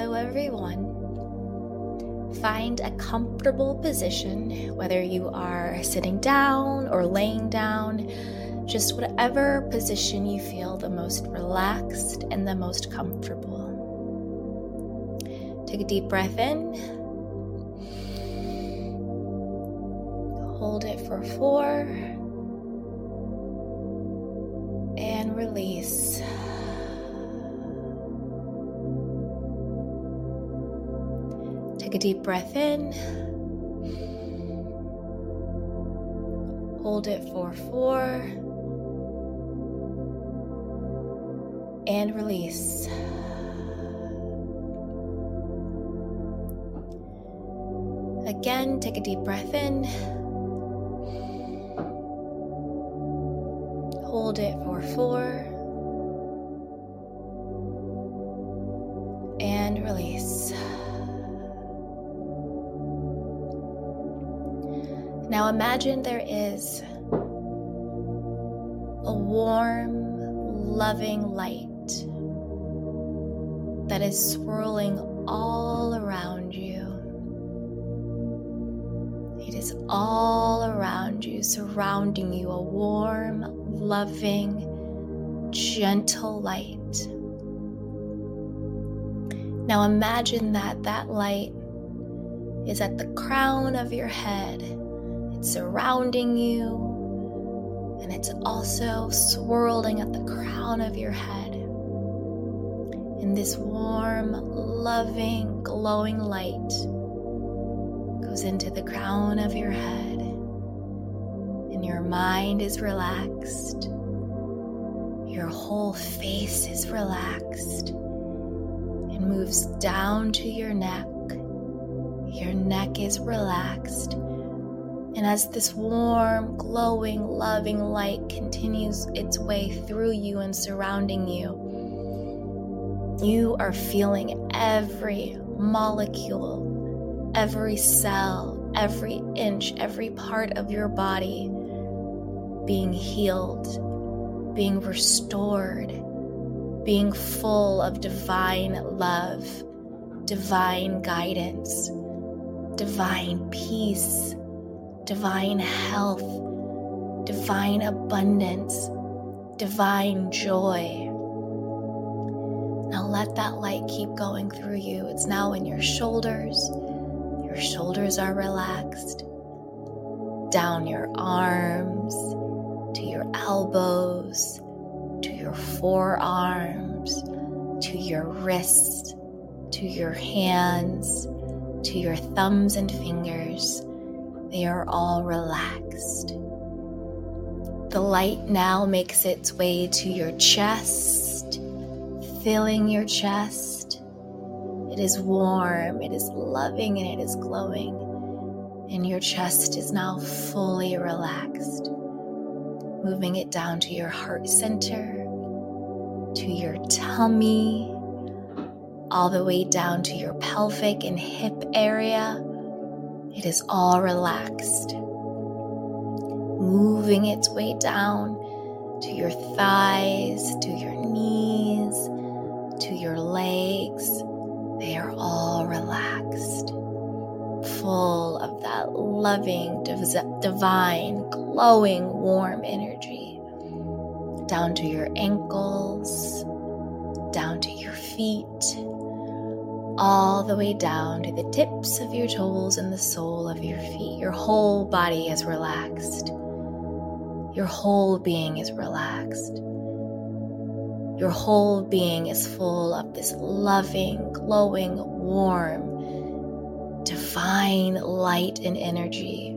Hello, everyone. Find a comfortable position, whether you are sitting down or laying down, just whatever position you feel the most relaxed and the most comfortable. Take a deep breath in. Hold it for four. And release. Take a deep breath in. Hold it for four. And release. Again, take a deep breath in. Hold it for four. Now imagine there is a warm, loving light that is swirling all around you. It is all around you, surrounding you, a warm, loving, gentle light. Now imagine that that light is at the crown of your head it's surrounding you, and it's also swirling at the crown of your head. And this warm, loving, glowing light goes into the crown of your head, and your mind is relaxed. Your whole face is relaxed and moves down to your neck. Your neck is relaxed and as this warm, glowing, loving light continues its way through you and surrounding you, you are feeling every molecule, every cell, every inch, every part of your body being healed, being restored, being full of divine love, divine guidance, divine peace divine health, divine abundance, divine joy. Now let that light keep going through you. It's now in your shoulders. Your shoulders are relaxed. Down your arms, to your elbows, to your forearms, to your wrists, to your hands, to your thumbs and fingers they are all relaxed. The light now makes its way to your chest, filling your chest. It is warm, it is loving, and it is glowing. And your chest is now fully relaxed. Moving it down to your heart center, to your tummy, all the way down to your pelvic and hip area it is all relaxed, moving its way down to your thighs, to your knees, to your legs. They are all relaxed, full of that loving, divine, glowing, warm energy. Down to your ankles, down to your feet all the way down to the tips of your toes and the sole of your feet. Your whole body is relaxed. Your whole being is relaxed. Your whole being is full of this loving, glowing, warm, divine light and energy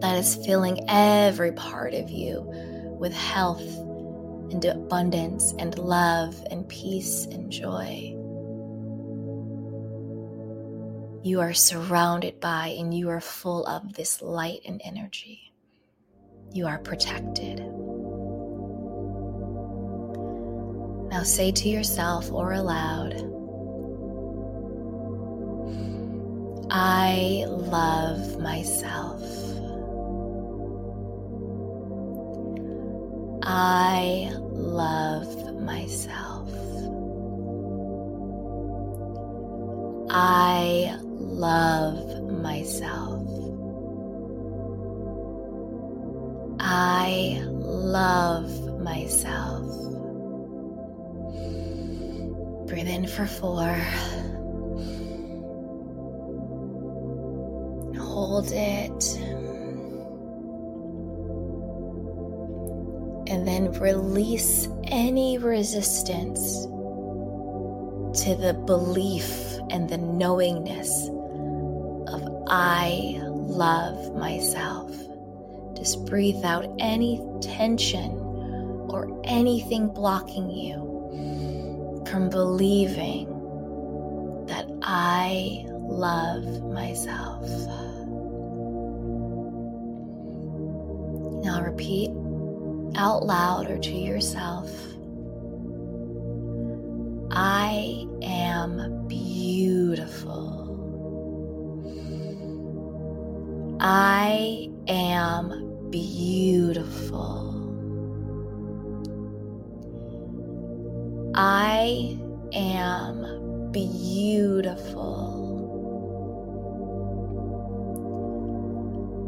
that is filling every part of you with health and abundance and love and peace and joy. You are surrounded by and you are full of this light and energy. You are protected. Now say to yourself or aloud, I love myself. I love myself. I love myself. I love myself. Breathe in for four. Hold it. And then release any resistance to the belief and the knowingness of I love myself. Just breathe out any tension or anything blocking you from believing that I love myself. Now repeat out loud or to yourself I am beautiful. I am beautiful. I am beautiful.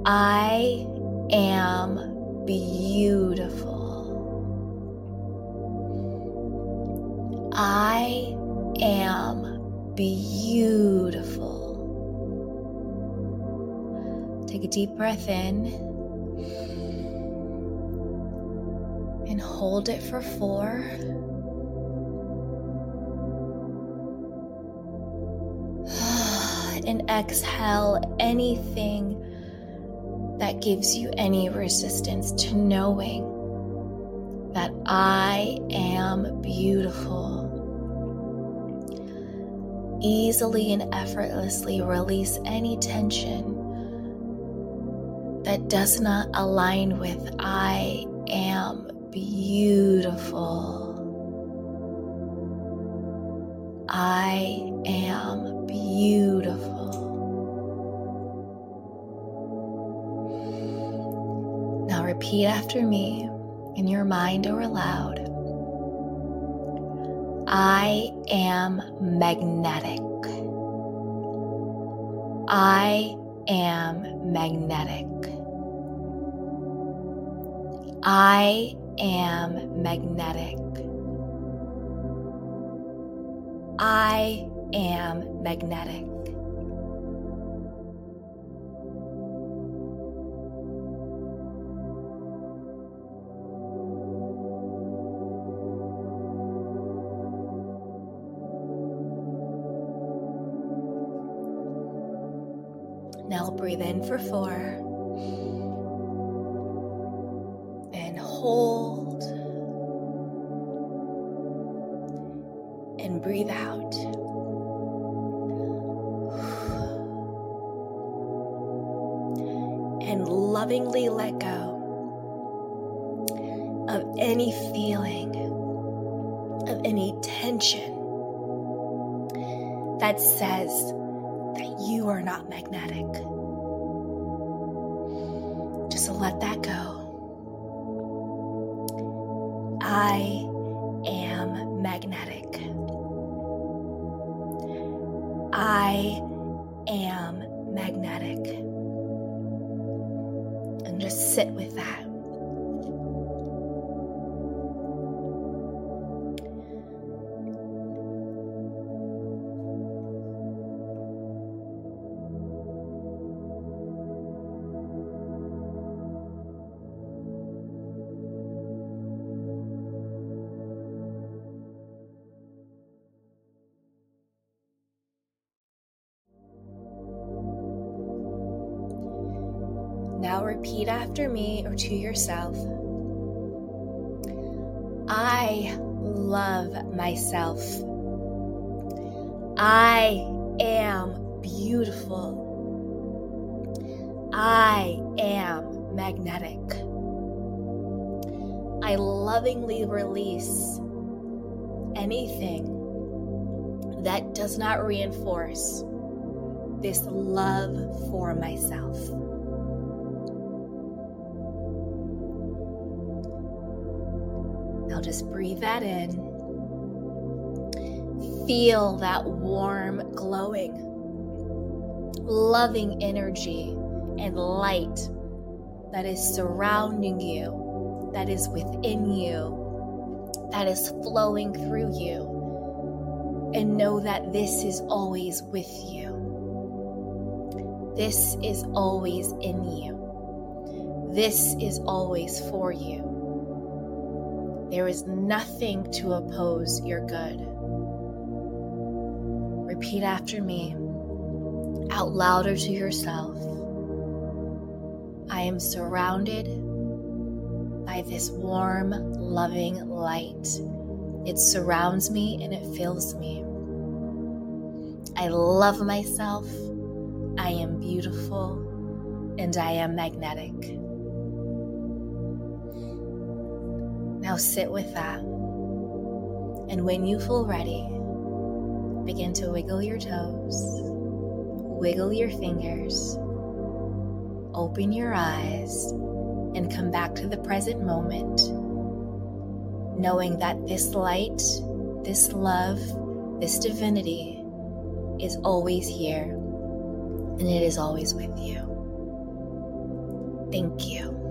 I am beautiful. Beautiful. Take a deep breath in and hold it for four. And exhale anything that gives you any resistance to knowing that I am beautiful. Easily and effortlessly release any tension that does not align with I am beautiful. I am beautiful. Now repeat after me in your mind or aloud. I am magnetic. I am magnetic. I am magnetic. I am magnetic. Breathe in for four and hold and breathe out. And lovingly let go of any feeling, of any tension that says, that you are not magnetic. Let that go. I am magnetic. I am magnetic. And just sit with Now repeat after me or to yourself. I love myself. I am beautiful. I am magnetic. I lovingly release anything that does not reinforce this love for myself. Just breathe that in. feel that warm, glowing, loving energy and light that is surrounding you, that is within you, that is flowing through you. And know that this is always with you. This is always in you. This is always for you. There is nothing to oppose your good. Repeat after me out louder to yourself. I am surrounded by this warm, loving light. It surrounds me and it fills me. I love myself. I am beautiful and I am magnetic. Now sit with that. And when you feel ready, begin to wiggle your toes, wiggle your fingers, open your eyes, and come back to the present moment, knowing that this light, this love, this divinity is always here and it is always with you. Thank you.